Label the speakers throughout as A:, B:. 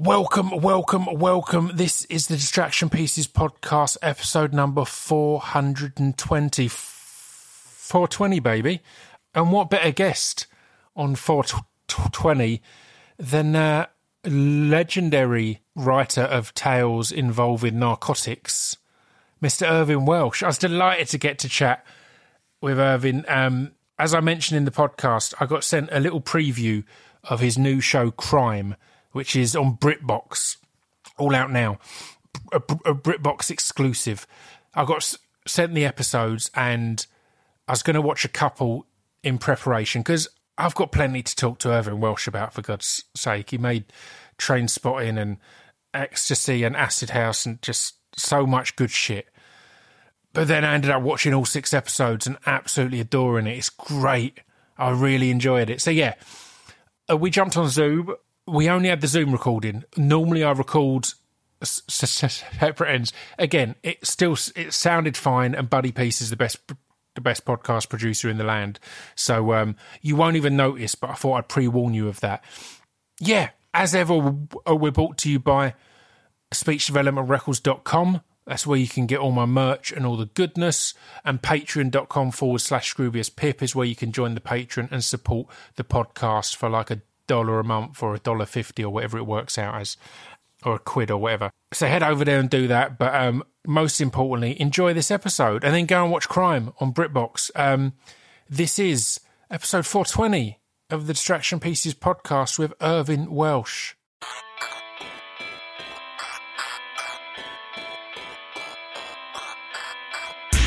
A: Welcome, welcome, welcome. This is the Distraction Pieces podcast, episode number 420. 420, baby. And what better guest on 420 than a legendary writer of tales involving narcotics, Mr. Irvine Welsh. I was delighted to get to chat with Irvine. Um, as I mentioned in the podcast, I got sent a little preview of his new show, Crime which is on BritBox, all out now, a, a BritBox exclusive. I got sent the episodes and I was going to watch a couple in preparation because I've got plenty to talk to Irvine Welsh about, for God's sake. He made Train Spotting and Ecstasy and Acid House and just so much good shit. But then I ended up watching all six episodes and absolutely adoring it. It's great. I really enjoyed it. So, yeah, uh, we jumped on Zoom we only had the Zoom recording. Normally, I record separate ends. Again, it still it sounded fine, and Buddy Peace is the best the best podcast producer in the land. So um, you won't even notice. But I thought I'd pre warn you of that. Yeah, as ever, we're brought to you by speechdevelopmentrecords.com. That's where you can get all my merch and all the goodness. And patreon.com forward slash Scroobius Pip is where you can join the patron and support the podcast for like a dollar a month or a dollar fifty or whatever it works out as, or a quid or whatever. So head over there and do that. But um, most importantly, enjoy this episode and then go and watch Crime on BritBox. Um, this is episode 420 of the Distraction Pieces podcast with Irvine Welsh.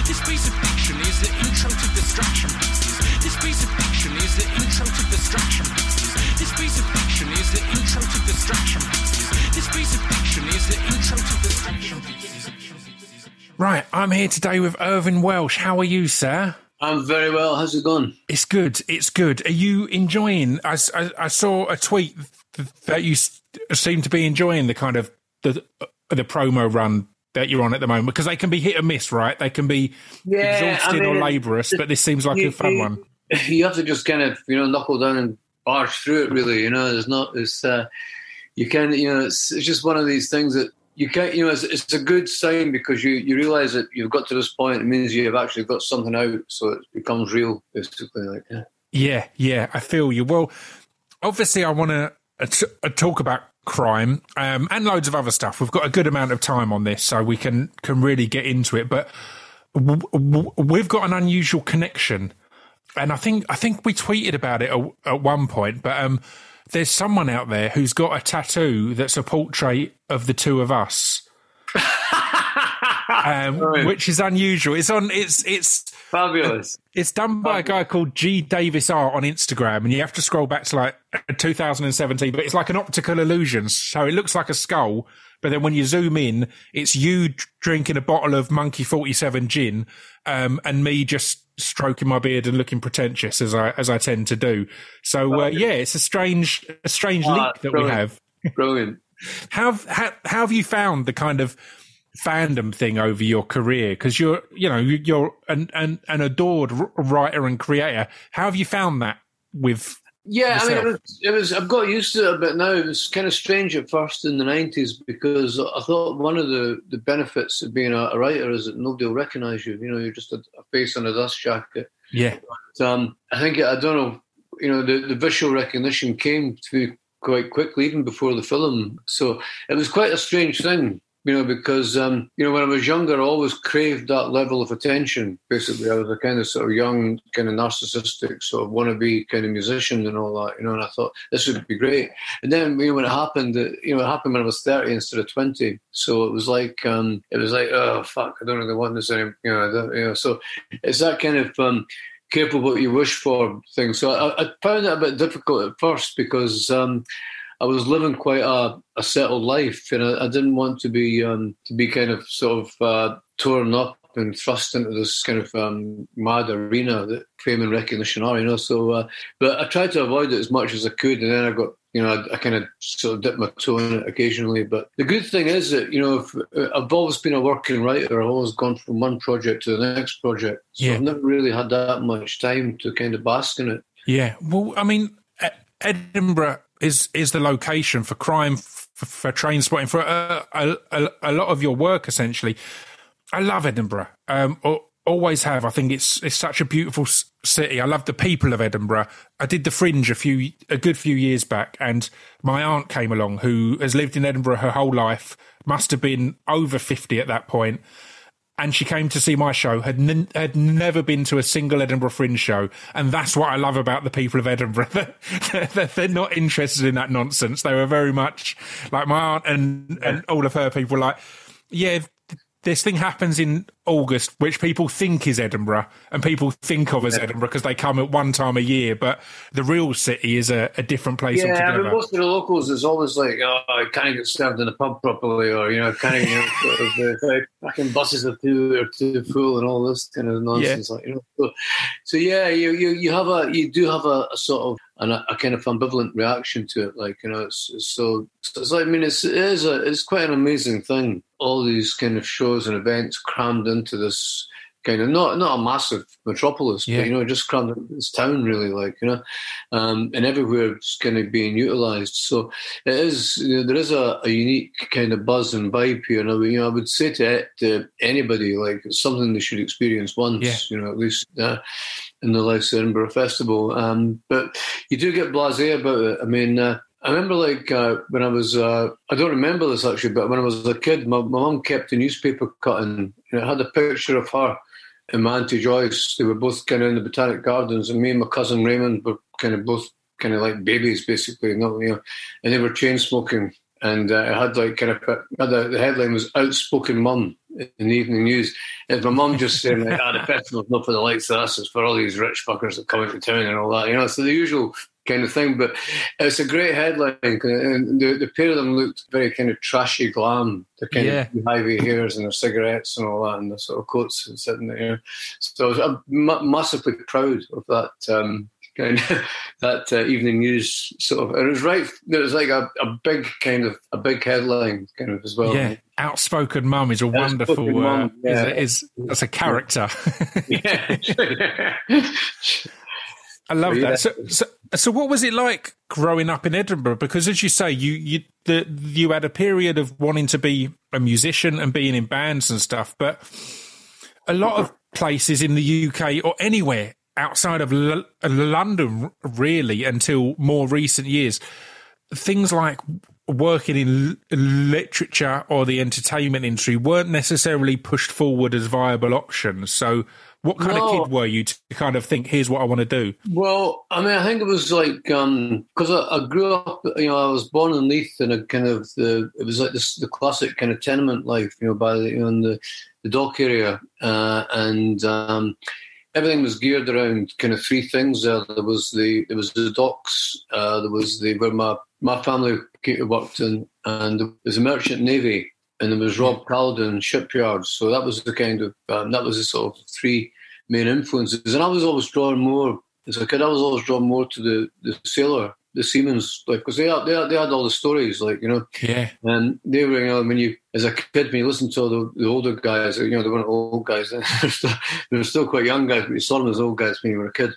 A: This piece of fiction is the intro to Distraction Pieces. This piece of fiction is the intro to Distraction Pieces. This piece of fiction is the intro to distraction This piece of fiction is the intro to distraction Right, I'm here today with Irvine Welsh. How are you, sir?
B: I'm very well. How's it going?
A: It's good. It's good. Are you enjoying? I, I, I saw a tweet that you seem to be enjoying the kind of the uh, the promo run that you're on at the moment because they can be hit or miss, right? They can be yeah, exhausting I mean, or laborious, but this seems like you, a fun
B: you,
A: one.
B: You have to just kind of you know knuckle down and barge through it. Really, you know, there's not. It's uh, you can, you know, it's, it's just one of these things that you can't. You know, it's, it's a good sign because you you realize that you've got to this point. It means you've actually got something out, so it becomes real. Basically, like yeah.
A: Yeah, yeah, I feel you. Well, obviously, I want to uh, talk about crime um, and loads of other stuff. We've got a good amount of time on this, so we can can really get into it. But w- w- we've got an unusual connection and I think I think we tweeted about it at, at one point, but um, there's someone out there who's got a tattoo that's a portrait of the two of us. um, which is unusual. It's on. It's it's
B: fabulous.
A: It's done by a guy called G Davis Art on Instagram, and you have to scroll back to like 2017. But it's like an optical illusion, so it looks like a skull. But then when you zoom in, it's you drinking a bottle of Monkey Forty Seven gin, um, and me just stroking my beard and looking pretentious as I as I tend to do. So uh, yeah, it's a strange a strange ah, link that
B: brilliant.
A: we have.
B: Brilliant.
A: how, how how have you found the kind of fandom thing over your career because you're you know you're an, an an adored writer and creator how have you found that with
B: yeah, I mean, it was, it was, I've got used to it a bit now. It was kind of strange at first in the 90s because I thought one of the, the benefits of being a, a writer is that nobody will recognise you. You know, you're just a, a, face on a dust jacket.
A: Yeah.
B: But, um, I think, I don't know, you know, the, the visual recognition came to me quite quickly, even before the film. So it was quite a strange thing you know, because um, you know when I was younger, I always craved that level of attention. Basically, I was a kind of sort of young, kind of narcissistic, sort of wannabe kind of musician and all that. You know, and I thought this would be great. And then you know when it happened, you know, it happened when I was thirty instead of twenty. So it was like um, it was like oh fuck, I don't really want this anymore. You know, you know. So it's that kind of um, careful what you wish for thing. So I, I, found it a bit difficult at first because. Um, I was living quite a, a settled life, and I, I, didn't want to be um, to be kind of sort of uh, torn up and thrust into this kind of um, mad arena that fame and recognition are, you know. So, uh, but I tried to avoid it as much as I could, and then I got, you know, I, I kind of sort of dipped my toe in it occasionally. But the good thing is that, you know, if, uh, I've always been a working writer. I've always gone from one project to the next project, so yeah. I've never really had that much time to kind of bask in it.
A: Yeah, well, I mean, Edinburgh is is the location for crime for, train spotting for a, a, a, a, lot of your work. Essentially, I love Edinburgh. Um, always have. I think it's it's such a beautiful city. I love the people of Edinburgh. I did the Fringe a few a good few years back, and my aunt came along who has lived in Edinburgh her whole life. Must have been over fifty at that point, and she came to see my show. had n- had never been to a single Edinburgh Fringe show, and that's what I love about the people of Edinburgh. they're, they're not interested in that nonsense. They were very much like my aunt and and all of her people. Like, yeah, this thing happens in August, which people think is Edinburgh and people think of as yeah. Edinburgh because they come at one time a year, but the real city is a, a different place
B: yeah,
A: altogether.
B: I mean, most of the locals is always like, oh, I can't get served in a pub properly, or, you know, can't you know, uh, fucking buses are too, are too full and all this kind of nonsense. Yeah. Like, you know, so, so, yeah, you, you, you have a, you do have a, a sort of, and a, a, kind of ambivalent reaction to it. Like you know, it's, it's so, it's like I mean, it's it is a it's quite an amazing thing. All these kind of shows and events crammed into this kind of not not a massive metropolis, yeah. but you know, just crammed into this town really, like you know, um, and everywhere it's kind of being utilised. So it is you know, there is a, a, unique kind of buzz and vibe here. And I you know, I would say to, to anybody like it's something they should experience once, yeah. you know, at least. Uh, in the Life Edinburgh Festival. Um, but you do get blasé about it. I mean, uh, I remember like uh, when I was, uh, I don't remember this actually, but when I was a kid, my, mum kept a newspaper cutting and it had a picture of her and my Auntie Joyce. They were both kind of in the Botanic Gardens and me and my cousin Raymond were kind of both kind of like babies basically, not, you know, and they were chain smoking and uh, it had like kind of had a, the headline was "Outspoken Mum" in the evening news. And my mum just saying like, "Ah, the festival's not for the likes of us; it's for all these rich fuckers that come into town and all that." You know, so the usual kind of thing. But it's a great headline, and the, the pair of them looked very kind of trashy glam. The kind yeah. of high hairs and their cigarettes and all that, and the sort of coats and sitting there. So I was massively proud of that. Um, kind of that uh, evening news sort of. It was right. It was like a, a big kind of a big headline kind of as well.
A: Yeah, outspoken mum is a wonderful. Uh, mum, yeah. is, is as a character. yeah. I love that. So, so, so, what was it like growing up in Edinburgh? Because, as you say, you you the, you had a period of wanting to be a musician and being in bands and stuff, but a lot of places in the UK or anywhere outside of L- London, really, until more recent years, things like working in literature or the entertainment industry weren't necessarily pushed forward as viable options. So, what kind no. of kid were you to kind of think, here's what I want to do?
B: Well, I mean, I think it was like, because um, I, I, grew up, you know, I was born in Leith and a kind of the, it was like this, the classic kind of tenement life, you know, by the, you know, in the, the dock area. Uh, and, um, everything was geared around kind of three things. There, there was the there was the docks, uh, there was the where my my family worked in, and there was a merchant navy, and there was Robb Caledon shipyards. So that was the kind of um, that was the sort of three main influences. And I was always drawn more as a kid. I was always drawn more to the the sailor the Seamen's like because they had, they had they had all the stories like you know
A: yeah
B: and they were you know when you as a kid when you listen to all the, the older guys you know they weren't old guys they were still, they were still quite young guys but you saw them as old guys when you were a kid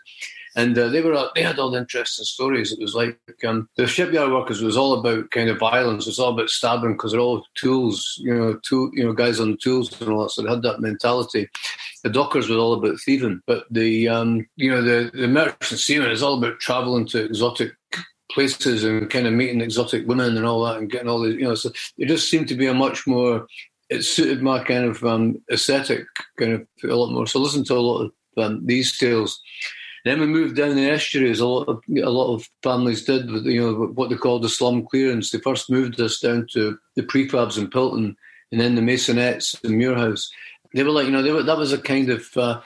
B: and uh, they were they had all the interesting stories. It was like um, the shipyard workers was all about kind of violence. It was all about stabbing because they're all tools, you know, tool, you know, guys on tools and all that. So they had that mentality. The dockers were all about thieving, but the um, you know the the merchant seaman is all about traveling to exotic places and kind of meeting exotic women and all that and getting all the you know. So it just seemed to be a much more. It suited my kind of um, aesthetic kind of a lot more. So I listened to a lot of um, these tales then we moved down the estuaries. a lot of a lot of families did with you know what they called the slum clearance. They first moved us down to the prefabs in Pilton, and then the Maisonettes in Muirhouse. They were like you know they were, that was a kind of uh,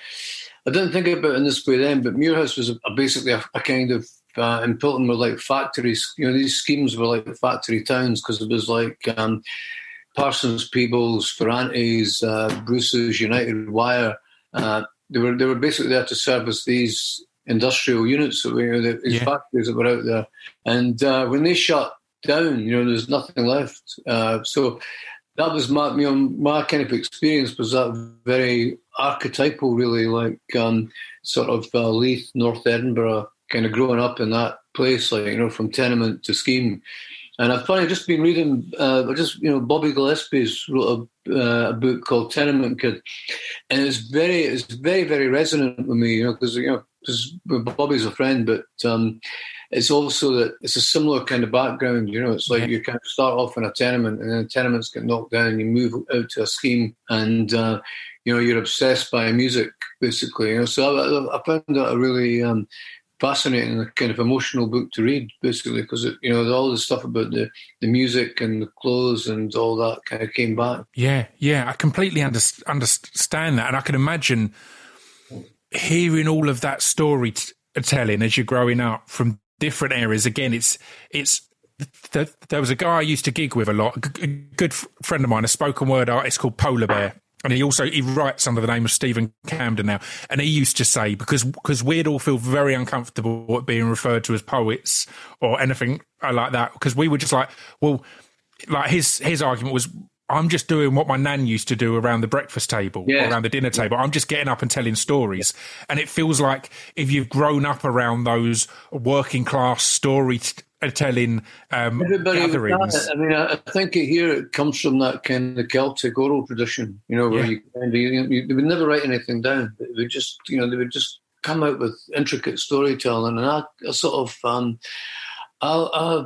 B: I didn't think about it in this way then, but Muirhouse was a, a basically a, a, kind of uh, in Pilton were like factories. You know these schemes were like factory towns because it was like. Um, Parsons, Peebles, Ferranti's, uh, Bruce's, United Wire. Uh, they were they were basically there to service these industrial units that were these yeah. factories that were out there. And uh, when they shut down, you know, there's nothing left. Uh, so that was my you know my kind of experience was that very archetypal, really, like um, sort of uh, Leith, North Edinburgh, kind of growing up in that place, like you know, from tenement to scheme. And I've funny just been reading, uh, just you know, Bobby Gillespie's wrote a, uh, a, book called Tenement Kid, and it's very, it's very, very resonant with me, you know, because you know, because Bobby's a friend, but um, it's also that it's a similar kind of background. You know, it's like yeah. you kind of start off in a tenement, and then tenements get knocked down, and you move out to a scheme, and uh, you know you're obsessed by music, basically. You know, so I, I found that a really um, fascinating, kind of emotional book to read, basically, because you know all the stuff about the the music and the clothes and all that kind of came back.
A: Yeah, yeah, I completely under, understand that, and I can imagine hearing all of that story telling as you're growing up from different areas. Again, it's it's there was a guy I used to gig with a lot, a good friend of mine, a spoken word artist called Polar Bear. And he also he writes under the name of Steven Camden now. And he used to say because because we'd all feel very uncomfortable at being referred to as poets or anything uh, like that because we were just like, well, like his his argument was I'm just doing what my nan used to do around the breakfast table, yeah. around the dinner table. I'm just getting up and telling stories. Yeah. And it feels like if you've grown up around those working class storytelling um, Everybody gatherings.
B: I mean, I think here it comes from that kind of Celtic oral tradition, you know, where yeah. you, kind of, you, you, they would never write anything down. They would just, you know, they would just come out with intricate storytelling. And I, I sort of, um, I, I,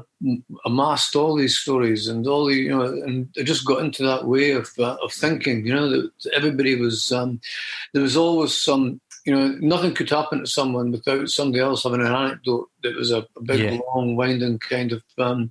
B: amassed all these stories and all the, you know, and I just got into that way of uh, of thinking. You know, that everybody was um, there was always some you know, nothing could happen to someone without somebody else having an anecdote that was a, a big, yeah. long, winding kind of um,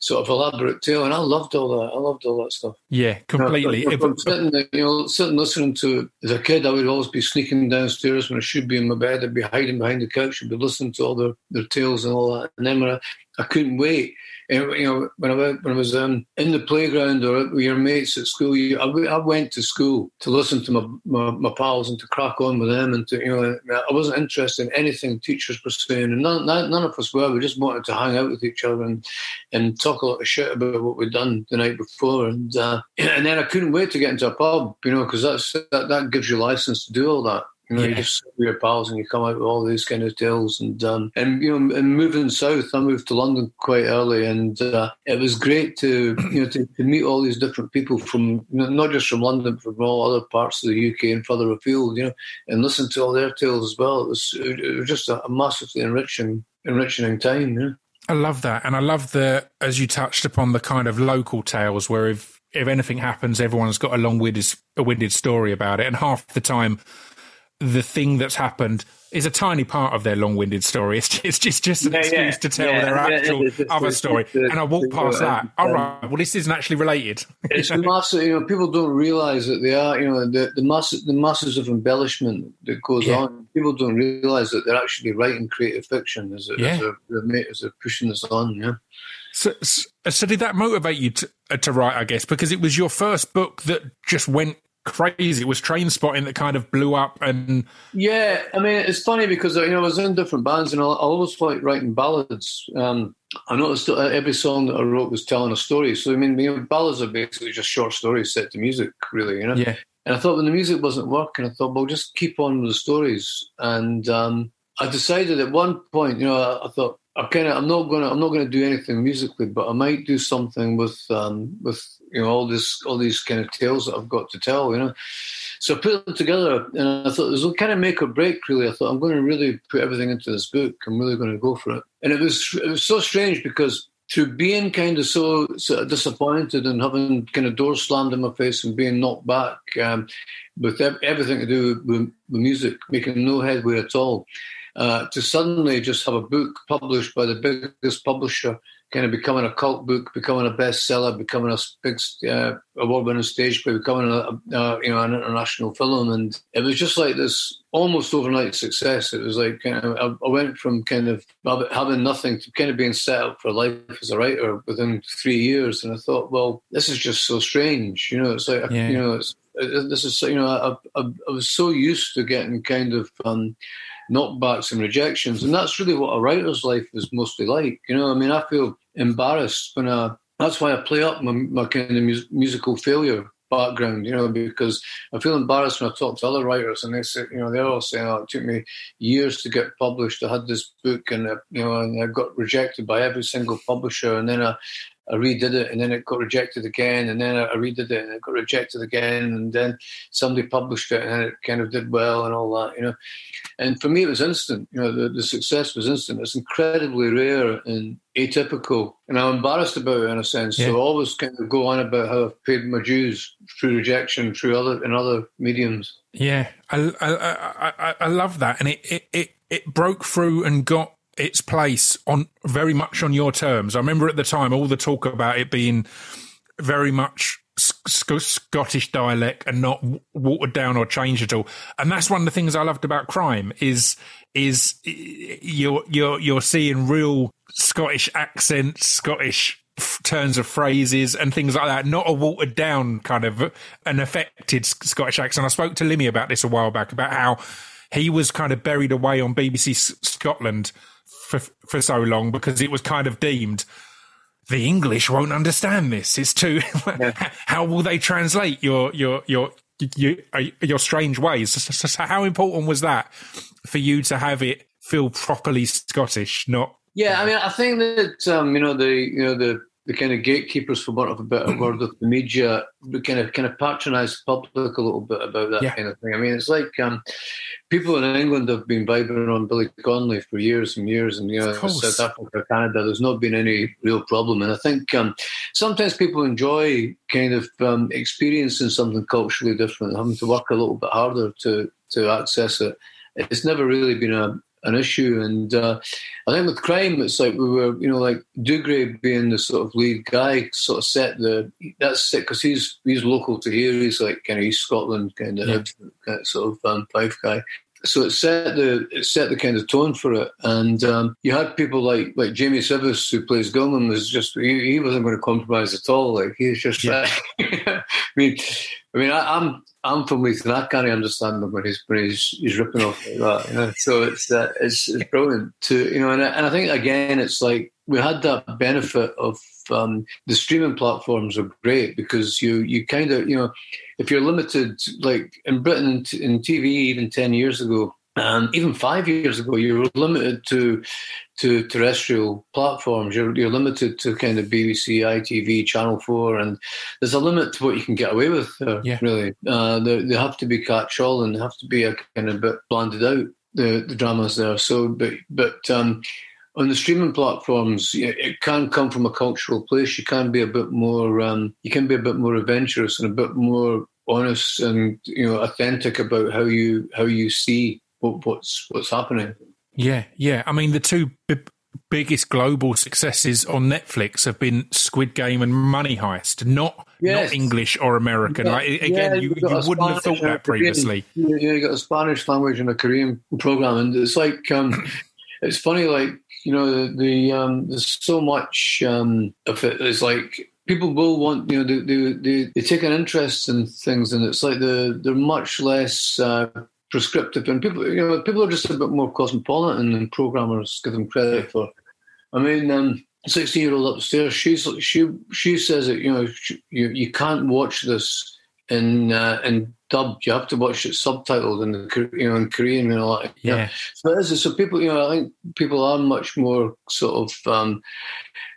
B: sort of elaborate tale. And I loved all that. I loved all that stuff.
A: Yeah, completely.
B: You know, sitting, you know, sitting listening to as a kid, I would always be sneaking downstairs when I should be in my bed. I'd be hiding behind the couch. I'd be listening to all their, their tales and all that. And then when I, I couldn't wait you know, when I when I was um, in the playground or with your mates at school, you, I, I went to school to listen to my, my, my, pals and to crack on with them, and to you know, I wasn't interested in anything teachers were saying, and none, none, of us were. We just wanted to hang out with each other and and talk a lot of shit about what we'd done the night before, and uh, and then I couldn't wait to get into a pub, you know, because that, that gives you license to do all that. You know, yeah. you just with your pals and you come out with all these kind of tales and um, and you know, and moving south, I moved to London quite early, and uh, it was great to you know to, to, meet all these different people from not just from London, but from all other parts of the UK and further afield, you know, and listen to all their tales as well. It was it was just a, a massively enriching enriching time, you know.
A: I love that, and I love the as you touched upon the kind of local tales where if if anything happens, everyone's got a long winded a winded story about it, and half the time the thing that's happened is a tiny part of their long-winded story. It's just, it's just, just an yeah, excuse yeah. to tell yeah, their actual other story. and I walk past that. All right, well, this isn't actually related.
B: It's massive. You know, people don't realise that they are. You know, the the masses, the masses of embellishment that goes on. People don't realise that they're actually writing creative fiction as, a, as, a, as they're pushing this on. Yeah.
A: So, so, did that motivate you to, uh, to write? I guess because it was your first book that just went crazy. It was train spotting that kind of blew up and
B: yeah. I mean, it's funny because you know I was in different bands and I always like writing ballads. Um, I noticed that every song that I wrote was telling a story. So I mean, you know, ballads are basically just short stories set to music, really. You know.
A: Yeah.
B: And I thought when the music wasn't working, I thought, well, just keep on with the stories. And um, I decided at one point, you know, I, I thought I kind of I'm not gonna I'm not gonna do anything musically, but I might do something with um, with you know all this all these kind of tales that I've got to tell, you know. So I put them together, and I thought this will kind of make or break. Really, I thought I'm going to really put everything into this book. I'm really going to go for it. And it was it was so strange because through being kind of so, so disappointed and having kind of doors slammed in my face and being knocked back um, with everything to do with, with music, making no headway at all uh, to suddenly just have a book published by the biggest publisher, kind of becoming a cult book, becoming a bestseller, becoming a big uh, award-winning stage play, becoming a, a, you know an international film, and it was just like this almost overnight success. It was like kind of, I went from kind of having nothing to kind of being set up for life as a writer within three years, and I thought, well, this is just so strange. You know, it's like yeah. you know, it's this is you know, I, I, I was so used to getting kind of. Um, knockbacks and rejections. And that's really what a writer's life is mostly like. You know, I mean, I feel embarrassed when I, that's why I play up my, my kind of mus- musical failure background, you know, because I feel embarrassed when I talk to other writers and they say, you know, they're all saying, oh, it took me years to get published. I had this book and, uh, you know, and I got rejected by every single publisher. And then I, I redid it and then it got rejected again and then I redid it and it got rejected again and then somebody published it and it kind of did well and all that, you know. And for me, it was instant. You know, the, the success was instant. It's incredibly rare and atypical, and I'm embarrassed about it in a sense. Yeah. So I always kind of go on about how I've paid my dues through rejection, through other in other mediums.
A: Yeah, I I, I, I love that, and it, it it it broke through and got its place on very much on your terms. I remember at the time all the talk about it being very much Sc- Scottish dialect and not watered down or changed at all. And that's one of the things I loved about crime is is you're you're you're seeing real Scottish accents, Scottish turns of phrases and things like that, not a watered down kind of an affected Scottish accent. I spoke to Limmy about this a while back about how he was kind of buried away on BBC Scotland for for so long because it was kind of deemed the English won't understand this. It's too. Yeah. how will they translate your your your your, your strange ways? So how important was that for you to have it feel properly Scottish, not?
B: Yeah, I mean, I think that um, you know the you know the the kind of gatekeepers, for want of a better word, of the media, kind of kind of patronise the public a little bit about that yeah. kind of thing. I mean, it's like um, people in England have been vibing on Billy Connolly for years and years, and you know, South Africa, Canada, there's not been any real problem. And I think um, sometimes people enjoy kind of um, experiencing something culturally different, having to work a little bit harder to to access it. It's never really been a, an issue. And uh, I think with crime, it's like we were, you know, like Dougray being the sort of lead guy, sort of set the that's it because he's he's local to here. He's like kind of East Scotland kind of yeah. sort of um, Fife guy. So it set the it set the kind of tone for it, and um, you had people like like Jamie Sives who plays Gillman was just he, he wasn't going to compromise at all. Like he's just yeah. I mean, I mean I, I'm I'm from Leith and I can't understand him when he's when he's, he's ripping off like that. You know? So it's uh, it's it's brilliant to you know, and and I think again it's like we had that benefit of um, the streaming platforms are great because you you kind of you know if you're limited like in Britain in TV even ten years ago and even five years ago, you were limited to to terrestrial platforms. You're, you're limited to kind of BBC, ITV, Channel Four, and there's a limit to what you can get away with. Uh, yeah. Really, uh, they, they have to be catch-all and they have to be a kind of bit blended out. The, the dramas there. So, but but um, on the streaming platforms, it can come from a cultural place. You can be a bit more, um, you can be a bit more adventurous and a bit more honest and you know authentic about how you how you see what, what's what's happening.
A: Yeah, yeah. I mean, the two b- biggest global successes on Netflix have been Squid Game and Money Heist, not yes. not English or American. Yeah. Like again, yeah, you, you wouldn't Spanish have thought that previously.
B: Korean, yeah, you got a Spanish language and a Korean program, and it's like um, it's funny, like you know, the, the um, there's so much um, of it. It's like people will want you know they, they, they, take an interest in things and it's like the they're much less uh, prescriptive, and people, you know, people are just a bit more cosmopolitan than programmers give them credit for. I mean, um, sixteen-year-old upstairs, she's she she says that you know she, you you can't watch this in uh, in dubbed. You have to watch it subtitled in the you know in Korean and all that.
A: Yeah. yeah.
B: So it is. So people, you know, I think people are much more sort of um,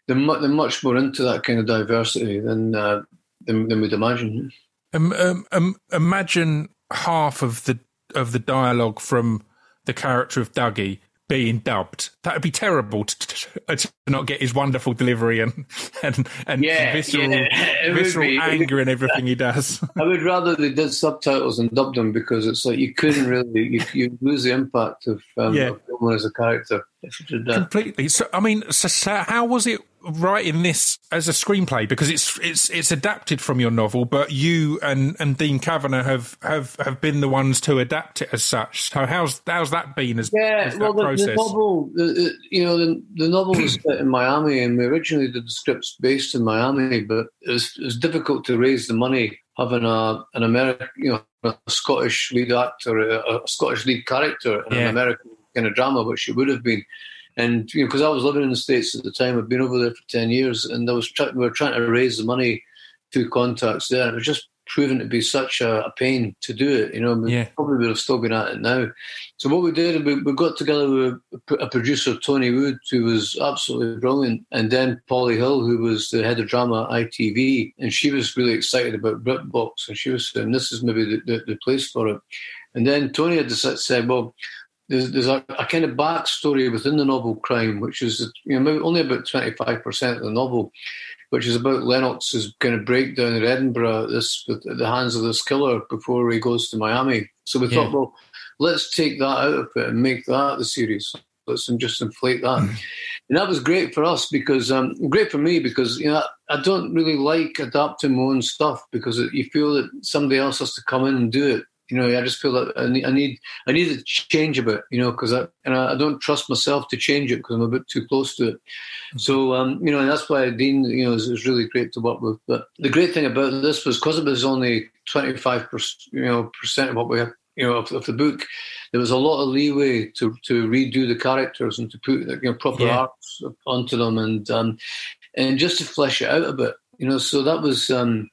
B: they're, mu- they're much more into that kind of diversity than uh, than, than we'd imagine.
A: Um, um, um, imagine half of the of the dialogue from the character of Dougie being dubbed. That would be terrible to, to, not get his wonderful delivery and and, and yeah, visceral, yeah, visceral anger and everything he does.
B: I would rather they did subtitles and dubbed them because it's like you couldn't really you, you lose the impact of, um, yeah. of as a character.
A: Completely. So I mean, so, so how was it writing this as a screenplay because it's it's it's adapted from your novel, but you and, and Dean Cavanagh have, have, have been the ones to adapt it as such. So how's how's that been as
B: yeah?
A: As
B: well, the, the, novel, the, you know, the, the novel was set in Miami, and we originally did the scripts based in Miami, but it was, it was difficult to raise the money having a an American, you know, a Scottish lead actor, a, a Scottish lead character in yeah. an American kind of drama, which it would have been. And you know, because I was living in the states at the time, I'd been over there for ten years, and I was try- we were trying to raise the money through contacts there. And it was just proven to be such a, a pain to do it. You know, we
A: Yeah.
B: probably would have still been at it now. So what we did, we, we got together with a producer, Tony Wood, who was absolutely brilliant, and then Polly Hill, who was the head of drama at ITV, and she was really excited about BritBox, and she was saying this is maybe the, the, the place for it. And then Tony had said, well, there's, there's a, a kind of backstory within the novel Crime, which is you know only about 25% of the novel, which is about Lennox's kind of breakdown in Edinburgh at, this, at the hands of this killer before he goes to Miami. So we
A: Yeah.
B: thought, well, let's take that out of it and make that the series. Let's and just inflate that. And that was great for us because, um, great for me because, you know, I don't really like adapting my own stuff because you feel that somebody else has to come in and do it. You know, I just feel that I need, I need, I need to change a bit, you know, because I, and I, don't trust myself to change it because I'm a bit too close to it. So, um, you know, and that's why Dean, you know, is, is really great to work with. But the great thing about this was because it was only 25%, you know, percent of what we have, you know, of, of the book, there was a lot of leeway to, to redo the characters and to put you know, proper
A: Yeah.
B: arcs onto them and, um, and just to flesh it out a bit, you know, so that was, um,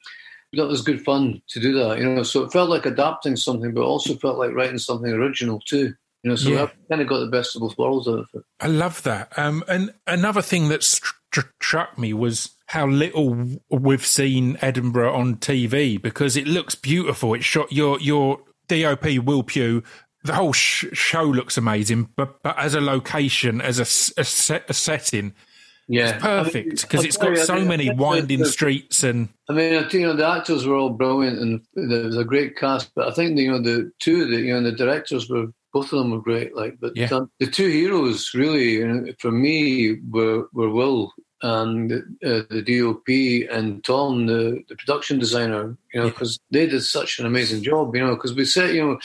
B: that was good fun to do that, you know. So it felt like adapting something, but also felt like writing something original too, you know. So
A: Yeah.
B: I kind of got the best of both worlds out of it.
A: I love that. Um, and another thing that str- str- struck me was how little we've seen Edinburgh on TV because it looks beautiful. It's shot your your DOP Will Pugh. The whole sh- show looks amazing, but but as a location, as a, a set, a setting,
B: Yeah, it's
A: perfect because
B: I'll
A: it's
B: tell
A: got
B: you, I
A: so
B: I
A: many winding
B: the-
A: streets and
B: I mean, I think, you know, the actors were all brilliant and there was a great cast, but I think, you know, the two of the, you know, the directors were, both of them were great. Like, but
A: Yeah.
B: um, the two heroes really, you know, for me, were, were Will and uh, the DOP and Tom, the, the production designer, you know,
A: Yeah.
B: because they did such an amazing job, you know, because we said, you know,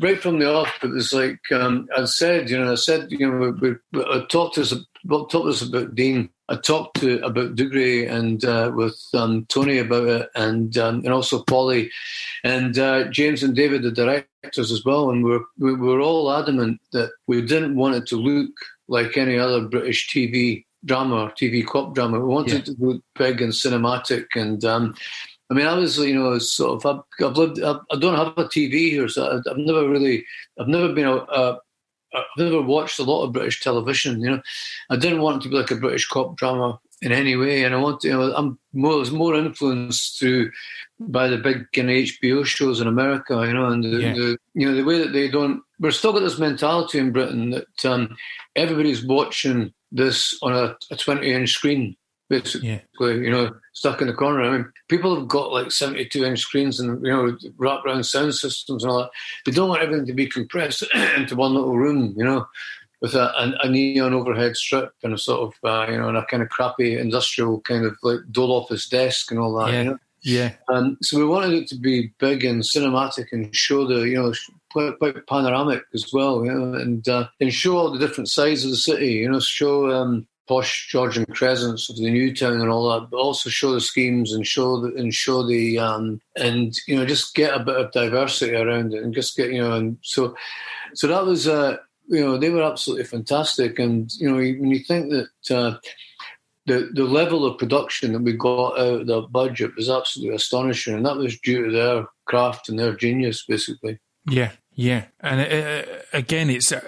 B: right from the off, it was like um, I said, you know, I said, you know, we, we, I talked to talked to us about Dean. I talked to about Dougray and uh, with um, Tony about it, and um, and also Polly, and uh, James and David, the directors as well. And we're we were all adamant that we didn't want it to look like any other British TV drama or TV cop drama. We wanted
A: Yeah.
B: it to look big and cinematic and. Um, I mean, obviously, you know, sort of. I've, I've lived. I've, I don't have a TV here, so I've, I've never really. I've never been a, a. I've never watched a lot of British television. You know, I didn't want it to be like a British cop drama in any way, and I want to. You know, I'm more. I was more influenced through by the big kind of HBO shows in America. You know, and the,
A: Yeah.
B: the you know the way that they don't. We're still got this mentality in Britain that um, everybody's watching this on a, a 20 inch screen, basically
A: yeah,
B: you know, stuck in the corner. I mean, people have got like 72 inch screens and, you know, wrap around sound systems and all that. They don't want everything to be compressed into one little room, you know, with a, a, a neon overhead strip and a sort of, uh, you know, and a kind of crappy industrial kind of like dole office desk and all that,
A: Yeah.
B: you know.
A: yeah,
B: Um, so we wanted it to be big and cinematic and show the, you know, quite, quite panoramic as well, you know, and uh, and show all the different sides of the city, you know, show um, posh Georgian crescents of the new town and all that, but also show the schemes and show the and show the um, and you know just get a bit of diversity around it and just get you know and so so that was uh, you know they were absolutely fantastic and you know when you think that. Uh, the, the level of production that we got out of the budget was absolutely astonishing, and that was due to their craft and their genius, basically.
A: yeah, yeah. And uh, again, it's uh,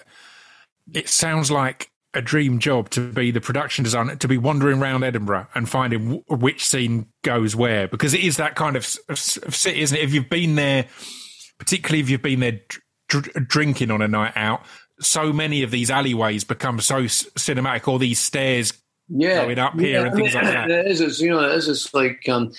A: it sounds like a dream job to be the production designer, to be wandering around Edinburgh and finding w- which scene goes where, because it is that kind of, s- of city, isn't it? If you've been there, particularly if you've been there dr- dr- drinking on a night out, so many of these alleyways become so s- cinematic, or these stairs
B: Yeah,
A: Going up here and things like that.
B: It is. It's, you know, it is. It's like um,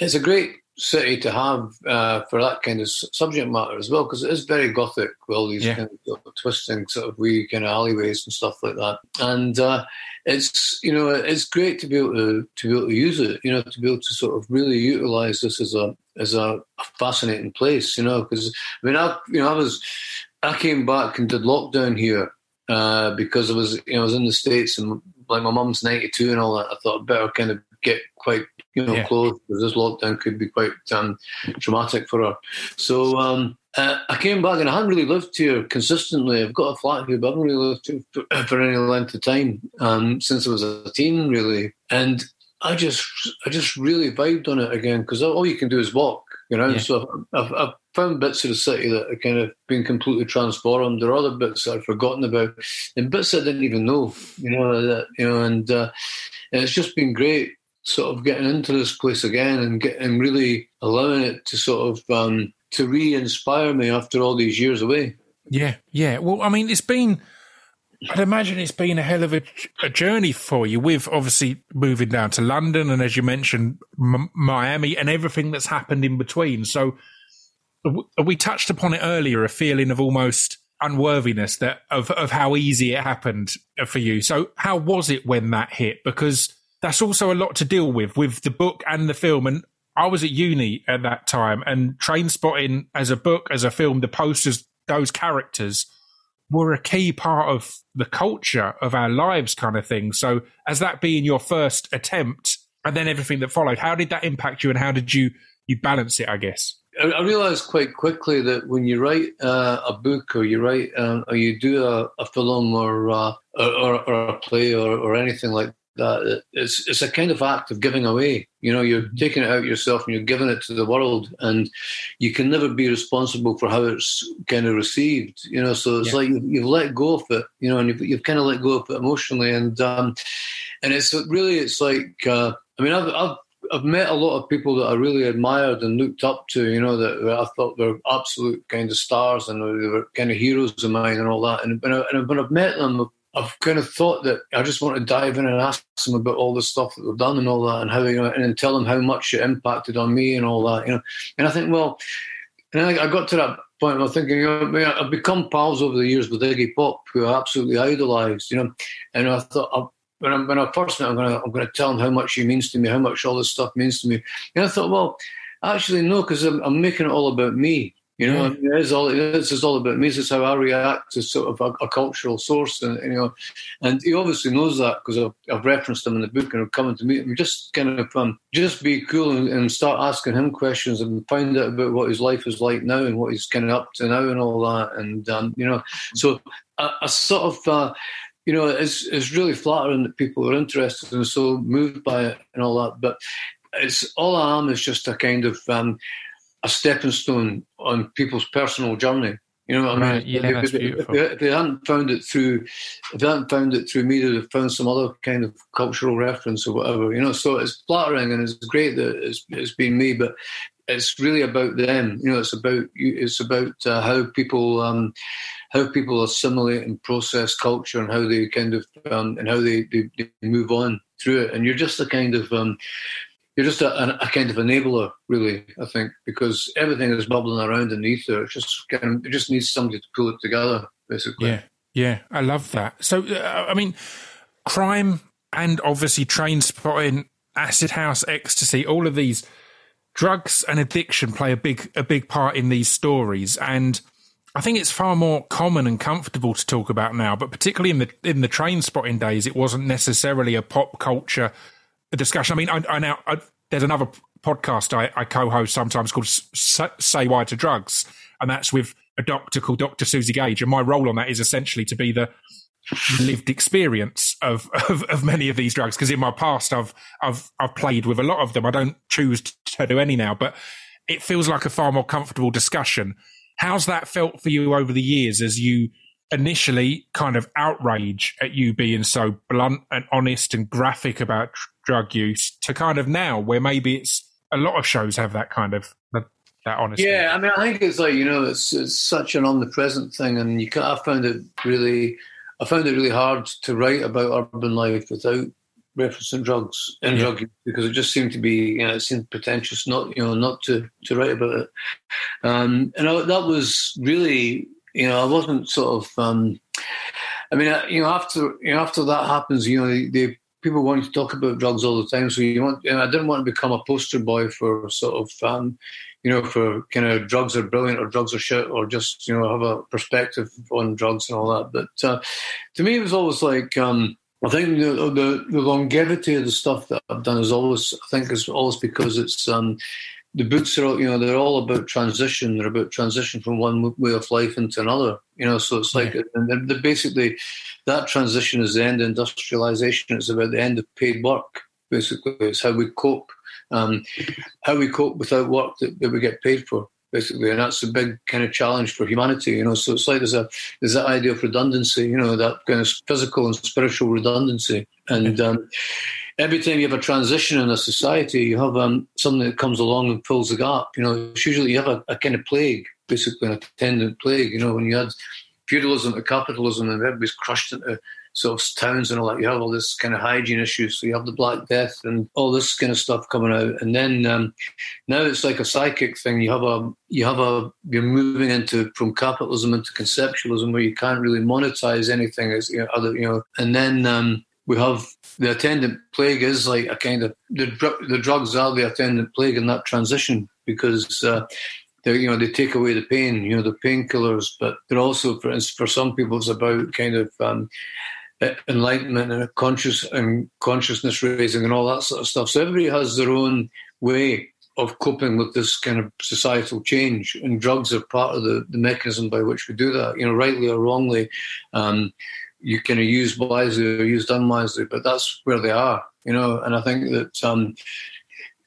B: it's a great city to have uh, for that kind of subject matter as well, because it is very gothic with all these
A: Yeah.
B: kind of, sort of twisting sort of wee kind of alleyways and stuff like that. And uh, it's you know it's great to be able to to be able to use it. You know, to be able to sort of really utilize this as a as a, fascinating place. You know, because I mean, I you know I was I came back and did lockdown here uh, because I was you know I was in the states and like my mum's ninety two and all that. I thought I'd better kind of get quite you know
A: Yeah.
B: close because this lockdown could be quite um, traumatic for her. So um, uh, I came back and I hadn't really lived here consistently. I've got a flat here, but I haven't really lived here for, for any length of time um, since I was a teen, really. And I just I just really vibed on it again because all you can do is walk. You know, yeah. so I've, I've, found bits of the city that have kind of been completely transformed. There are other bits that I've forgotten about, and bits I didn't even know. You know that you know, and uh, and it's just been great, sort of getting into this place again and getting really allowing it to sort of um, to re-inspire me after all these years away.
A: Yeah, yeah. Well, I mean, it's been I'd imagine it's been a hell of a, a, journey for you with obviously moving down to London and as you mentioned, M- Miami and everything that's happened in between. So we touched upon it earlier, a feeling of almost unworthiness that of, of how easy it happened for you. So how was it when that hit? Because that's also a lot to deal with, with the book and the film. And I was at uni at that time and Trainspotting as a book, as a film, the posters, those characters were a key part of the culture of our lives kind of thing. So as that being your first attempt and then everything that followed, how did that impact you and how did you you balance it, I guess?
B: I realized quite quickly that when you write uh, a book or you write um, or you do a, a film or, uh, or, or a play or, or anything like that it's it's a kind of act of giving away. You know, you're mm-hmm. taking it out yourself and you're giving it to the world, and you can never be responsible for how it's kind of received. You know, so it's yeah. like you've, you've, let go of it. You know, and you've, you've kind of let go of it emotionally, and um, and it's really it's like uh, I mean I've, I've I've met a lot of people that I really admired and looked up to, you know, that I thought were absolute kind of stars and they were kind of heroes of mine and all that. And, and, I, and when I've met them, I've kind of thought that I just want to dive in and ask them about all the stuff that they've done and all that, and how you know, and tell them how much it impacted on me and all that, you know. And I think, well, and I, I got to that point. I'm thinking, you know, I've become pals over the years with Iggy Pop, who I absolutely idolised, you know. And I thought, I, when I, when I first met, I'm going to I'm going to tell him how much he means to me, how much all this stuff means to me. And I thought, well, actually, no, because I'm, I'm making it all about me. You know, yeah. it is all this is all about me. This is how I react to sort of a, a cultural source, and you know, and he obviously knows that because I've, I've, referenced him in the book and I've come to meet him. Just kind of um, just be cool and, and, start asking him questions and find out about what his life is like now and what he's kind of up to now and all that. And um, you know, so a, a sort of uh, you know, it's it's really flattering that people are interested and so moved by it and all that. But it's all I am is just a kind of um, a stepping stone on people's personal journey. You know what I mean?
A: yeah, if,
B: if, they, if, they, hadn't found it through, if they hadn't found it through me, they'd have found some other kind of cultural reference or whatever. You know, so it's flattering and it's great that it's, it's been me, but it's really about them. You know, it's about it's about uh, how people um, how people assimilate and process culture and how they kind of um, and how they, they, they, move on through it. And you're just a kind of um, you're just a, a, kind of enabler, really. I think because everything is bubbling around in the ether. It just kind of, it just needs somebody to pull it together, basically.
A: Yeah, yeah, I love that. So, uh, I mean, crime and obviously train spotting, acid house, ecstasy, all of these drugs and addiction play a big a big part in these stories, and I think it's far more common and comfortable to talk about now. But particularly in the in the Trainspotting days, it wasn't necessarily a pop culture a discussion. I mean, I, I now I, there's another podcast I, I, co-host sometimes called "Say Why to Drugs," and that's with a doctor called Dr. Suzi Gage, and my role on that is essentially to be the lived experience of, of, of many of these drugs because in my past I've I've I've played with a lot of them. I don't choose to do any now, but it feels like a far more comfortable discussion. How's that felt for you over the years as you initially kind of outrage at you being so blunt and honest and graphic about drug use to kind of now where maybe it's a lot of shows have that kind of that, that honesty.
B: Yeah, I mean, I think it's like you know, it's, it's such an omnipresent thing, and you can't. I found it really, I found it really hard to write about urban life without referencing drugs and yeah. drug use because it just seemed to be, you know, it seemed pretentious not, you know, not to to write about it. Um, and I, that was really, you know, I wasn't sort of. Um, I mean, you know, after you know, after that happens, you know, they people want to talk about drugs all the time. So you want, I didn't want to become a poster boy for sort of, um, you know, for kind of drugs are brilliant or drugs are shit or just, you know, have a perspective on drugs and all that. But uh, to me, it was always like, um, I think the, the, the longevity of the stuff that I've done is always, I think, is always because it's um, the books are, you know, they're all about transition. They're about transition from one way of life into another. You know, so it's like, yeah. and they're, they're basically that transition is the end of industrialization. It's about the end of paid work, Basically, it's how we cope, um, how we cope without work that, that we get paid for basically, and that's a big kind of challenge for humanity. You know, so it's like there's a there's that idea of redundancy. You know, that kind of physical and spiritual redundancy, and um, every time you have a transition in a society, you have um, something that comes along and fills the gap. You know, it's usually you have a, a kind of plague, basically an attendant plague. You know, when you had feudalism to capitalism and everybody's crushed into sort of towns and all that. You have all this kind of hygiene issues. So you have the Black Death and all this kind of stuff coming out. And then um, now it's like a psychic thing. You have a you have a you're moving into from capitalism into conceptualism where you can't really monetize anything as you know other you know. And then um, we have the attendant plague is like a kind of the the drugs are the attendant plague in that transition because. Uh, they you know they take away the pain, you know the painkillers, but they're also for for some people it's about kind of um, enlightenment and conscious and consciousness raising and all that sort of stuff. So everybody has their own way of coping with this kind of societal change, and drugs are part of the, the mechanism by which we do that. You know, rightly or wrongly, um, you can use wisely or used unwisely, but that's where they are. You know, and I think that um,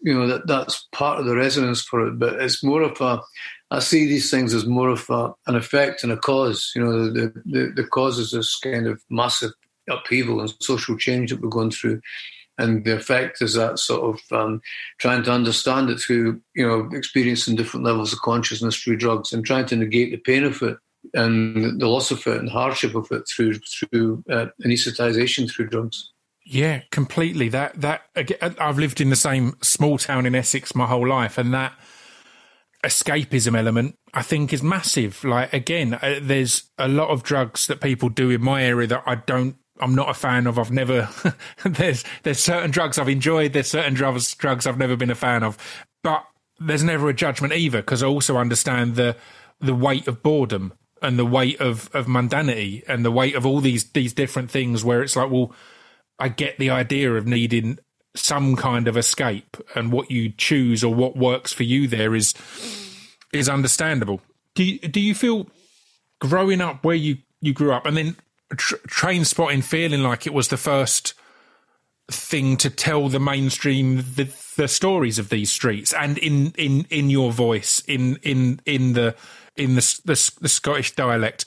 B: you know that that's part of the resonance for it. But it's more of a I see these things as more of a, an effect and a cause. You know, the, the, the cause is this kind of massive upheaval and social change that we're going through. And the effect is that sort of um, trying to understand it through, you know, experiencing different levels of consciousness through drugs and trying to negate the pain of it and the loss of it and hardship of it through through uh, anesthetization through drugs.
A: Yeah, completely. That that I've lived in the same small town in Essex my whole life, and that escapism element I think is massive. Like again, uh, there's a lot of drugs that people do in my area that I don't. I'm not a fan of. I've never. there's there's certain drugs I've enjoyed. There's certain drugs drugs I've never been a fan of. But there's never a judgment either because I also understand the the weight of boredom and the weight of of mundanity and the weight of all these these different things where it's like, well, I get the idea of needing some kind of escape and what you choose or what works for you there is is understandable. Do you, do you feel growing up where you, you grew up and then tr- Trainspotting feeling like it was the first thing to tell the mainstream the, the stories of these streets and in, in, in your voice in in in the in the, the, the Scottish dialect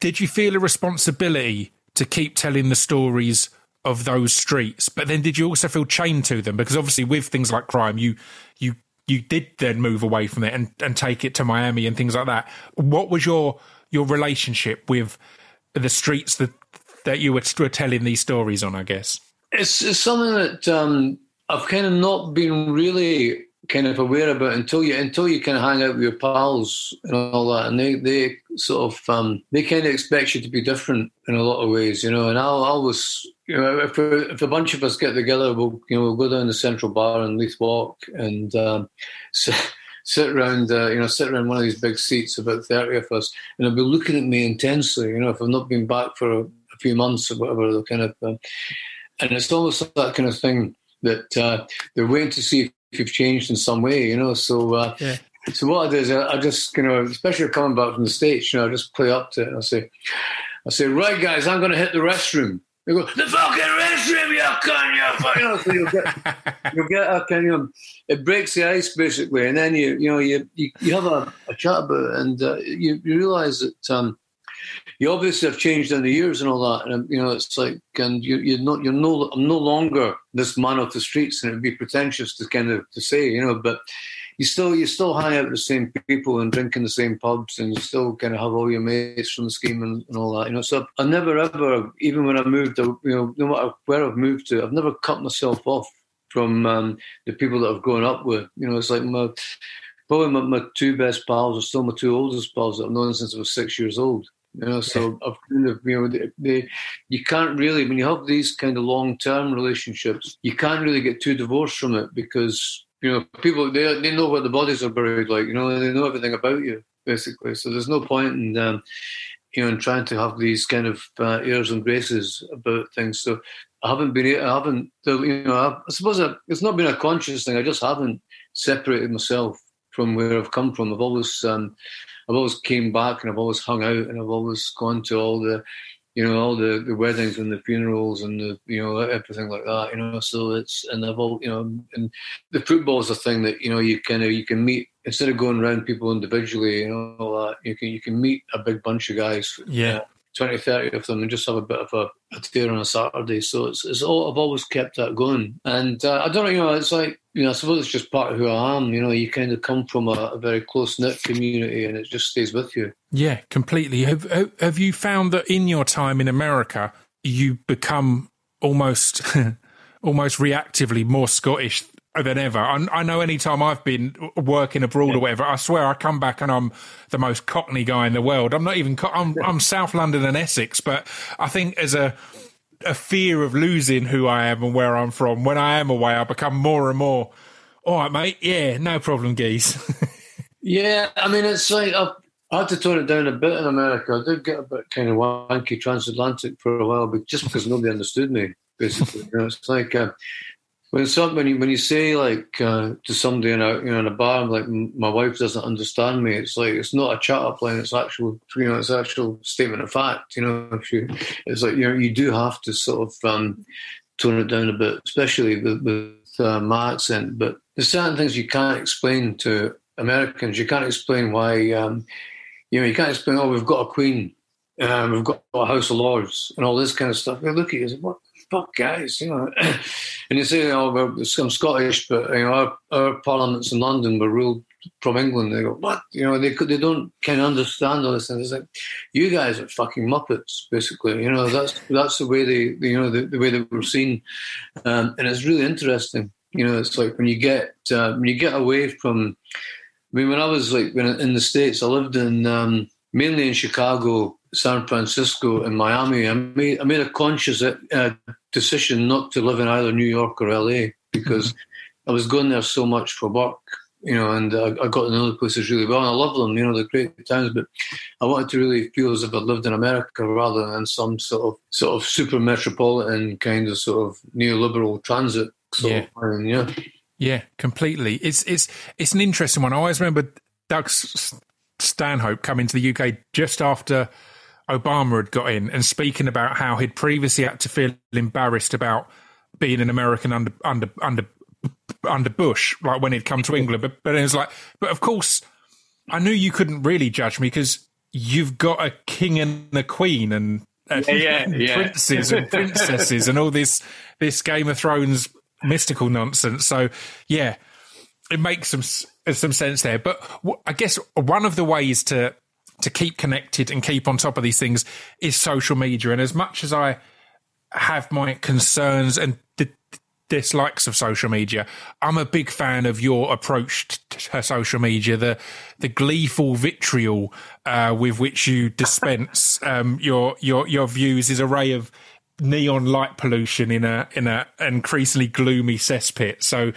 A: did you feel a responsibility to keep telling the stories of those streets. But then did you also feel chained to them? Because obviously with things like crime, you you you did then move away from it and, and take it to Miami and things like that. What was your your relationship with the streets that that you were, were telling these stories on? I guess
B: it's, it's something that um, I've kind of not been really kind of aware about until you until you kind of hang out with your pals and all that, and they they sort of um, they kind of expect you to be different in a lot of ways, you know. And I'll always, you know, if if a bunch of us get together, we'll you know we'll go down the Central Bar and Leith Walk and um, sit, sit around, uh, you know, sit around one of these big seats, about thirty of us, and they'll be looking at me intensely, you know, if I've not been back for a, a few months or whatever, they'll kind of, um, and it's almost that kind of thing that uh, they're waiting to see if you've changed in some way, you know. So, uh, yeah. so what I do is I, I just, you know, especially coming back from the states, you know, I just play up to it. I say, I say, right, guys, I'm going to hit the restroom. They go, the fucking restroom, you can, you, you know. So you'll get, you'll get a kind of, it breaks the ice basically, and then you, you know, you you, you have a, a chat about it, and uh, you, you realize that. Um, you obviously have changed in the years and all that. And you know, it's like, and you, you're not, you're no, I'm no longer this man of the streets, and it'd be pretentious to kind of to say, you know, but you still, you still hang out with the same people and drink in the same pubs, and you still kind of have all your mates from the scheme and, and all that, you know. So I never ever, even when I moved, you know, no matter where I've moved to, I've never cut myself off from um, the people that I've grown up with. You know, it's like my probably my, my, two best pals are still my two oldest pals that I've known since I was six years old. You know, so I've kind of, you know, they, they, you can't really, when you have these kind of long term relationships, you can't really get too divorced from it because, you know, people, they, they know where the bodies are buried, like, you know, they know everything about you, basically. So there's no point in, um, you know, in trying to have these kind of uh, airs and graces about things. So I haven't been, I haven't, you know, I, I suppose I, it's not been a conscious thing. I just haven't separated myself from where I've come from. I've always, um, I've always came back and I've always hung out and I've always gone to all the, you know, all the, the weddings and the funerals and the, you know, everything like that, you know. So it's, and they've all, you know, and the football is a thing that, you know, you kind of, you can meet, instead of going around people individually, you know, all that, you can, you can meet a big bunch of guys.
A: Yeah.
B: 20, 30 of them and just have a bit of a, a tear on a Saturday. So it's, it's all, I've always kept that going. And uh, I don't know, you know, it's like, you know, I suppose it's just part of who I am. You know, you kind of come from a, a very close knit community and it just stays with you.
A: Yeah, completely. Have, have you found that in your time in America, you become almost, almost reactively more Scottish than ever. I, I know any time I've been working abroad yeah. or whatever, I swear I come back and I'm the most Cockney guy in the world. I'm not even, I'm, I'm South London and Essex, but I think as a, a fear of losing who I am and where I'm from, when I am away, I become more and more, all right, mate, yeah, no problem, geese.
B: yeah, I mean, it's like, I've, I had to tone it down a bit in America. I did get a bit kind of wanky transatlantic for a while, but just because nobody understood me, basically. you know, it's like, uh, when when you when you say like uh, to somebody in a you know in a bar, like my wife doesn't understand me. It's like it's not a chat up line. It's actual you know it's actual statement of fact. You know, if you it's like you know you do have to sort of um, tone it down a bit, especially with, with uh, my accent. But there's certain things you can't explain to Americans. You can't explain why. Um, you know, you can't explain. Oh, we've got a queen. Um, we've got a House of Lords and all this kind of stuff. They look at you and say, "What fuck, guys, you know. and you say, oh, well, I'm Scottish, but you know, our, our parliaments in London were ruled from England. They go, what? You know, they they don't kind of understand all this. And it's like, you guys are fucking muppets, basically. You know, that's that's the way they, you know, the, the way we're seen, um, and it's really interesting. You know, it's like when you get uh, when you get away from. I mean, when I was like when in the states, I lived in um, mainly in Chicago, San Francisco, and Miami. I made I made a conscious uh, decision not to live in either New York or LA because mm-hmm. I was going there so much for work, you know, and I, I got to know the places really well. And I love them, you know, they're great towns, but I wanted to really feel as if I lived in America rather than some sort of sort of super metropolitan kind of sort of neoliberal transit sort yeah. of thing, yeah.
A: Yeah, completely. It's it's it's an interesting one. I always remember Doug Stanhope coming to the UK just after Obama had got in and speaking about how he'd previously had to feel embarrassed about being an American under under under under Bush, like when he'd come to England. But but it was like, but of course, I knew you couldn't really judge me because you've got a king and a queen and,
B: and yeah, yeah,
A: princes and princesses and all this this Game of Thrones mystical nonsense. So yeah, it makes some some sense there. But I guess one of the ways to to keep connected and keep on top of these things is social media. And as much as I have my concerns and d- dislikes of social media, I'm a big fan of your approach to social media, the the gleeful vitriol uh, with which you dispense um, your your your views is a ray of neon light pollution in a in a increasingly gloomy cesspit. So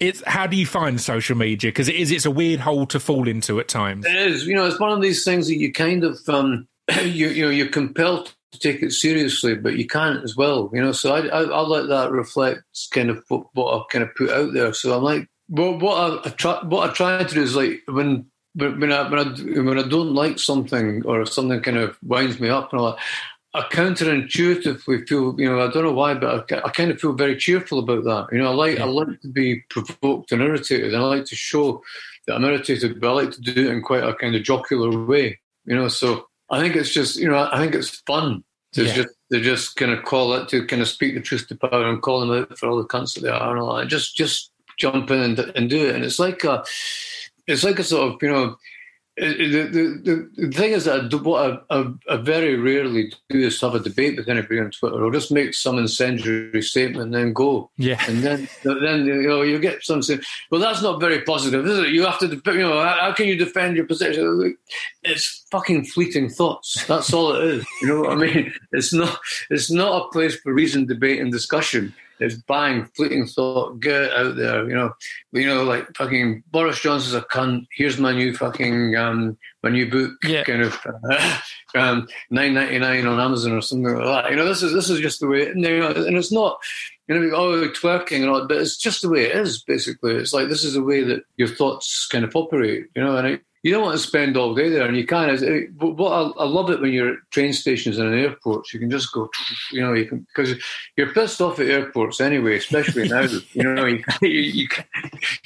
A: it's how do you find social media? Because it is it's a weird hole to fall into at times.
B: It is. You know, it's one of these things that you kind of um, you you know you're compelled to take it seriously, but you can't as well. You know, so I I, I let that reflect kind of what, what I kind of put out there. So I'm like, well, what I, I try what I try to do is like when when I, when I when I don't like something or if something kind of winds me up and all that, I counterintuitively feel, you know, I don't know why, but I, I, kind of feel very cheerful about that. You know, I like yeah. I like to be provoked and irritated, and I like to show that I'm irritated, but I like to do it in quite a kind of jocular way. You know, so I think it's just, you know, I think it's fun to yeah. just to just kind of call it to kind of speak the truth to power and call them out for all the cunts that they are and all that. Just just jump in and, and do it, and it's like a, it's like a sort of you know the, the, the thing is that what I, I, I, very rarely do is have a debate with anybody on Twitter. I'll just make some incendiary statement and then go.
A: Yeah.
B: And then then you know you get some well, that's not very positive, is it? You have to, you know, how, how can you defend your position? It's fucking fleeting thoughts. That's all it is. You know what I mean? It's not. It's not a place for reasoned debate and discussion. It's bang, fleeting thought, get out there, you know. You know, like fucking Boris Johnson's a cunt. Here's my new fucking um, my new book,
A: yeah.
B: kind of um, nine ninety nine on Amazon or something like that. You know, this is this is just the way, and, you know, and it's not. You know, oh, twerking and all, but it's just the way it is. Basically, it's like this is the way that your thoughts kind of operate. You know, and it, you don't want to spend all day there, and you can. What I, I love it when you're at train stations and airports. You can just go, you know, you can because you're pissed off at airports anyway, especially now. You know, you, you,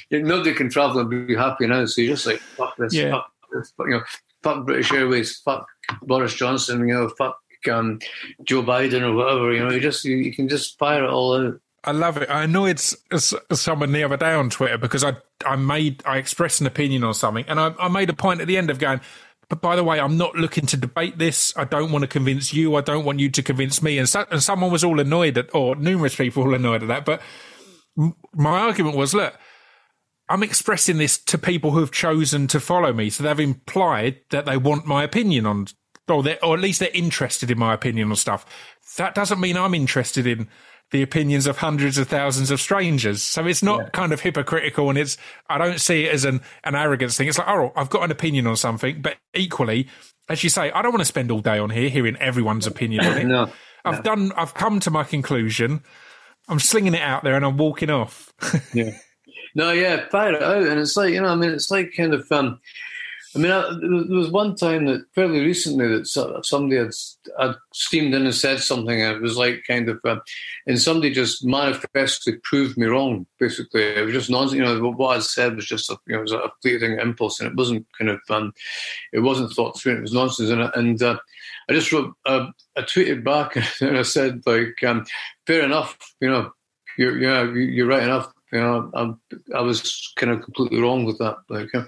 B: you, nobody can travel and be happy now, so you're just like fuck this, yeah. fuck this, you know, fuck British Airways, fuck Boris Johnson, you know, fuck um, Joe Biden or whatever. You know, you just you, you can just fire it all out.
A: I love it. I annoyed someone the other day on Twitter because I I made I expressed an opinion on something, and I, I made a point at the end of going. But by the way, I'm not looking to debate this. I don't want to convince you. I don't want you to convince me. And, so, and someone was all annoyed at, or numerous people all annoyed at that. But my argument was, look, I'm expressing this to people who've chosen to follow me. So they've implied that they want my opinion on, or, or at least they're interested in my opinion on stuff. That doesn't mean I'm interested in the opinions of hundreds of thousands of strangers. So it's not yeah. kind of hypocritical and it's, I don't see it as an, an arrogance thing. It's like, oh, I've got an opinion on something, but equally, as you say, I don't want to spend all day on here hearing everyone's opinion on it.
B: no,
A: I've
B: no.
A: done, I've come to my conclusion. I'm slinging it out there and I'm walking off.
B: yeah. No, yeah, fire it out. And it's like, you know, I mean, it's like kind of, um, I mean, I, there was one time that fairly recently that somebody had, had steamed in and said something, and it was like kind of, uh, and somebody just manifestly proved me wrong. Basically, it was just nonsense. You know, what I said was just a, you know, was a fleeting impulse, and it wasn't kind of, um, it wasn't thought through. It was nonsense, and, and uh, I just wrote, uh, I tweeted back, and I said like, um, fair enough. You know, you're, yeah, you're right enough. You know, I, I was kind of completely wrong with that. Like, uh,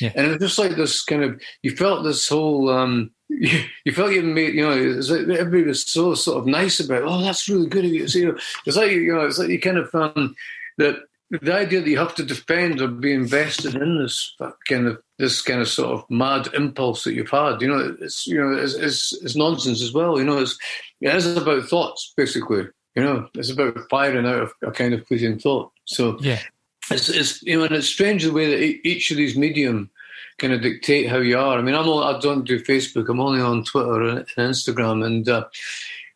B: yeah. and it was just like this kind of you felt this whole um, you, you felt you made you know like everybody was so sort of nice about. Oh, that's really good of you. So, you know, it's like you know, it's like you kind of um, that the idea that you have to defend or be invested in this kind of this kind of sort of mad impulse that you've had, you know, it's you know, it's, it's, it's nonsense as well. You know, it's it is about thoughts basically. You know, it's about firing out a, a kind of fleeting thought. So
A: yeah,
B: it's, it's you know, and it's strange the way that each of these medium kind of dictate how you are. I mean, I'm all, I don't do Facebook. I'm only on Twitter and Instagram, and uh,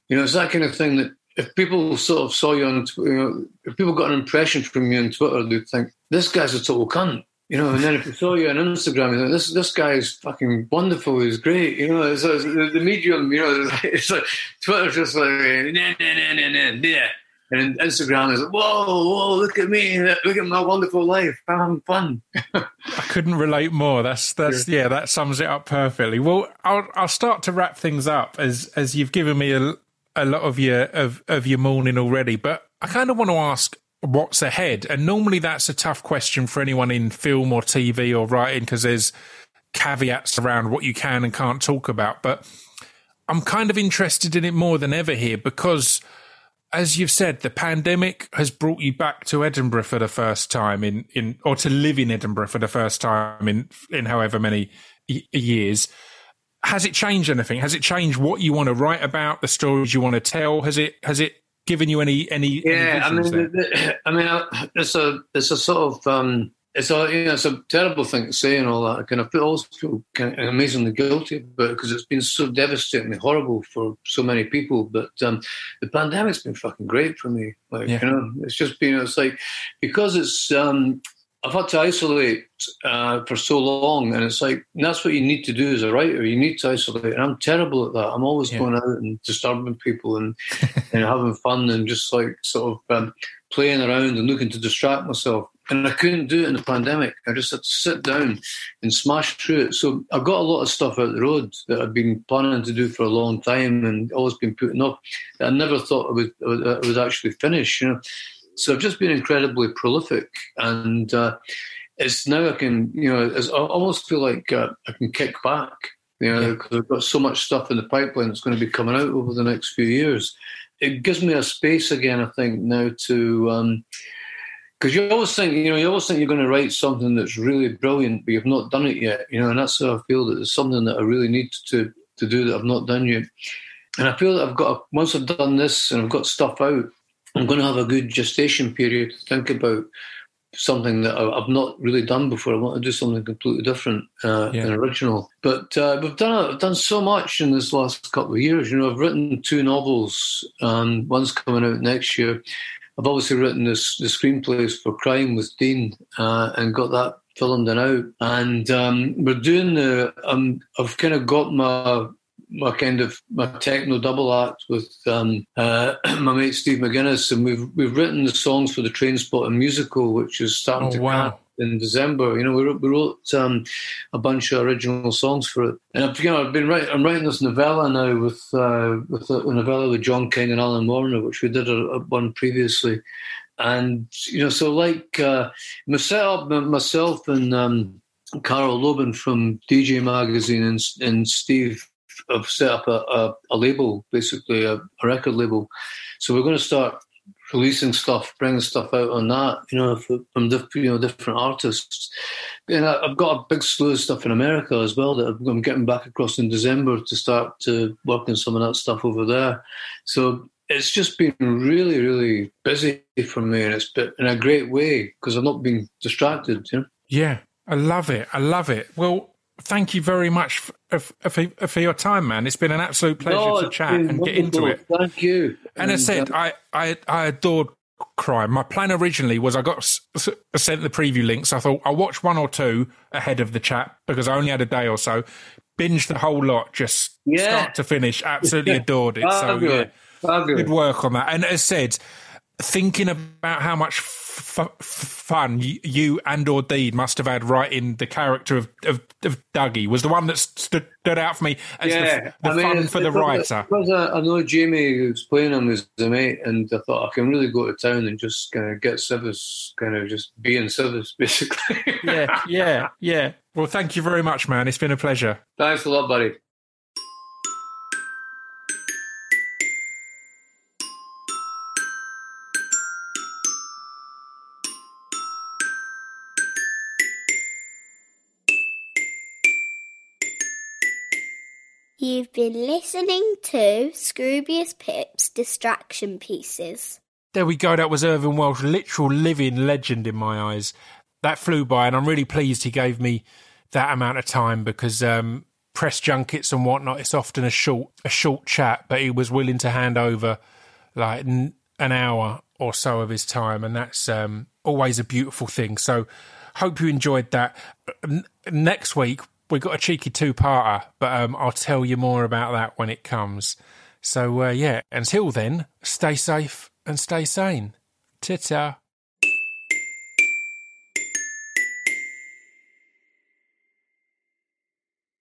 B: you know, it's that kind of thing that if people sort of saw you on, you know, if people got an impression from you on Twitter, they'd think this guy's a total cunt. You know, and then if you saw you on Instagram, you know, this this guy is fucking wonderful. He's great. You know, it's, it's, the, medium. You know, it's like Twitter's just like nah, nah, nah, nah, nah, and Instagram is like, whoa, whoa, look at me, look at my wonderful life, I'm having fun.
A: I couldn't relate more. That's that's yeah. yeah, that sums it up perfectly. Well, I'll I'll start to wrap things up as as you've given me a, a lot of your of of your morning already, but I kind of want to ask what's ahead? And normally that's a tough question for anyone in film or TV or writing because there's caveats around what you can and can't talk about. But I'm kind of interested in it more than ever here because, as you've said, the pandemic has brought you back to Edinburgh for the first time in, in or to live in Edinburgh for the first time in, in however many years. Has it changed anything? Has it changed what you want to write about, the stories you want to tell? Has it has it given you any any?
B: Yeah, any I mean, the, I mean, it's a it's a sort of um, it's a you know it's a terrible thing to say and all that. I kind of feel, also feel kind of amazingly guilty about it because it's been so devastatingly horrible for so many people. But um, the pandemic's been fucking great for me. Like yeah. you know, it's just been it's like because it's um, I've had to isolate uh, for so long, and it's like that's what you need to do as a writer. You need to isolate, and I'm terrible at that. I'm always yeah. going out and disturbing people and and having fun and just like sort of um, playing around and looking to distract myself. And I couldn't do it in the pandemic. I just had to sit down and smash through it. So I've got a lot of stuff out the road that I've been planning to do for a long time and always been putting off. I never thought I would, I would actually finish. You know. So I've just been incredibly prolific, and uh, it's now I can, you know, I almost feel like uh, I can kick back, you know, because I've got so much stuff in the pipeline that's going to be coming out over the next few years. It gives me a space again, I think, now to. Because you always think, you know, you always think you're going to write something that's really brilliant, but you've not done it yet, you know, and that's how I feel that there's something that I really need to to do that I've not done yet. And I feel that I've got once I've done this and I've got stuff out, I'm going to have a good gestation period to think about something that I've not really done before. I want to do something completely different uh, yeah. and original. But uh, we've done I've done so much in this last couple of years. You know, I've written two novels. Um, one's coming out next year. I've obviously written this the screenplays for Crime with Dean uh, and got that filmed and out, and um, we're doing the. Um, I've kind of got my my kind of my techno double act with um, uh, my mate Steve McGuinness, and we've we've written the songs for the Trainspotting musical, which is starting
A: Oh,
B: to
A: wow.
B: In December. You know, we wrote, we wrote um, a bunch of original songs for it, and I've, you know, I've been writing. I'm writing this novella now with uh, with a, a novella with John King and Alan Warner, which we did a, a one previously. And you know, so like uh, my setup, myself and um, Carl Loben from DJ Magazine and, and Steve have set up a, a, a label, basically a, a record label. So we're going to start releasing stuff, bringing stuff out on that, you know, from you know different artists. And I've got a big slew of stuff in America as well that I'm getting back across in December to start to work on some of that stuff over there. So it's just been really, really busy for me, and it's been in a great way because I've not been distracted. You know.
A: Yeah, I love it. I love it. Well, thank you very much for, for, for your time, man. It's been an absolute pleasure
B: No,
A: to chat and get into it.
B: Thank you.
A: And I said,
B: uh,
A: I, I, I adored crime. My plan originally was I got s- s- sent the preview links. I thought I'll watch one or two ahead of the chat because I only had a day or so. Binge the whole lot, just
B: Yeah.
A: start to finish. Absolutely adored it. So yeah,
B: Fabulous.
A: good work on that. And as said, thinking about how much f- f- fun you and or Deed must have had writing the character of, of, of Dougie was the one that stood, stood out for me as
B: yeah,
A: the, the
B: I mean,
A: fun
B: it's-
A: for the writer.
B: Because I, I know Jamie who's playing him as a mate, and I thought I can really go to town and just kind of get Sives, kind of just be in Sives, basically.
A: yeah, yeah, yeah. Well, thank you very much, man. It's been a pleasure.
B: Thanks a lot, buddy.
C: Been listening to Scroobius Pip's Distraction Pieces.
A: There we go. That was Irvine Welsh, literal living legend in my eyes. That flew by, and I'm really pleased he gave me that amount of time because um, press junkets and whatnot. It's often a short, a short chat, but he was willing to hand over like n- an hour or so of his time, and that's um, always a beautiful thing. So, hope you enjoyed that. N- next week we got a cheeky two-parter, but um, I'll tell you more about that when it comes. So, uh, yeah, until then, stay safe and stay sane. Ta-ta.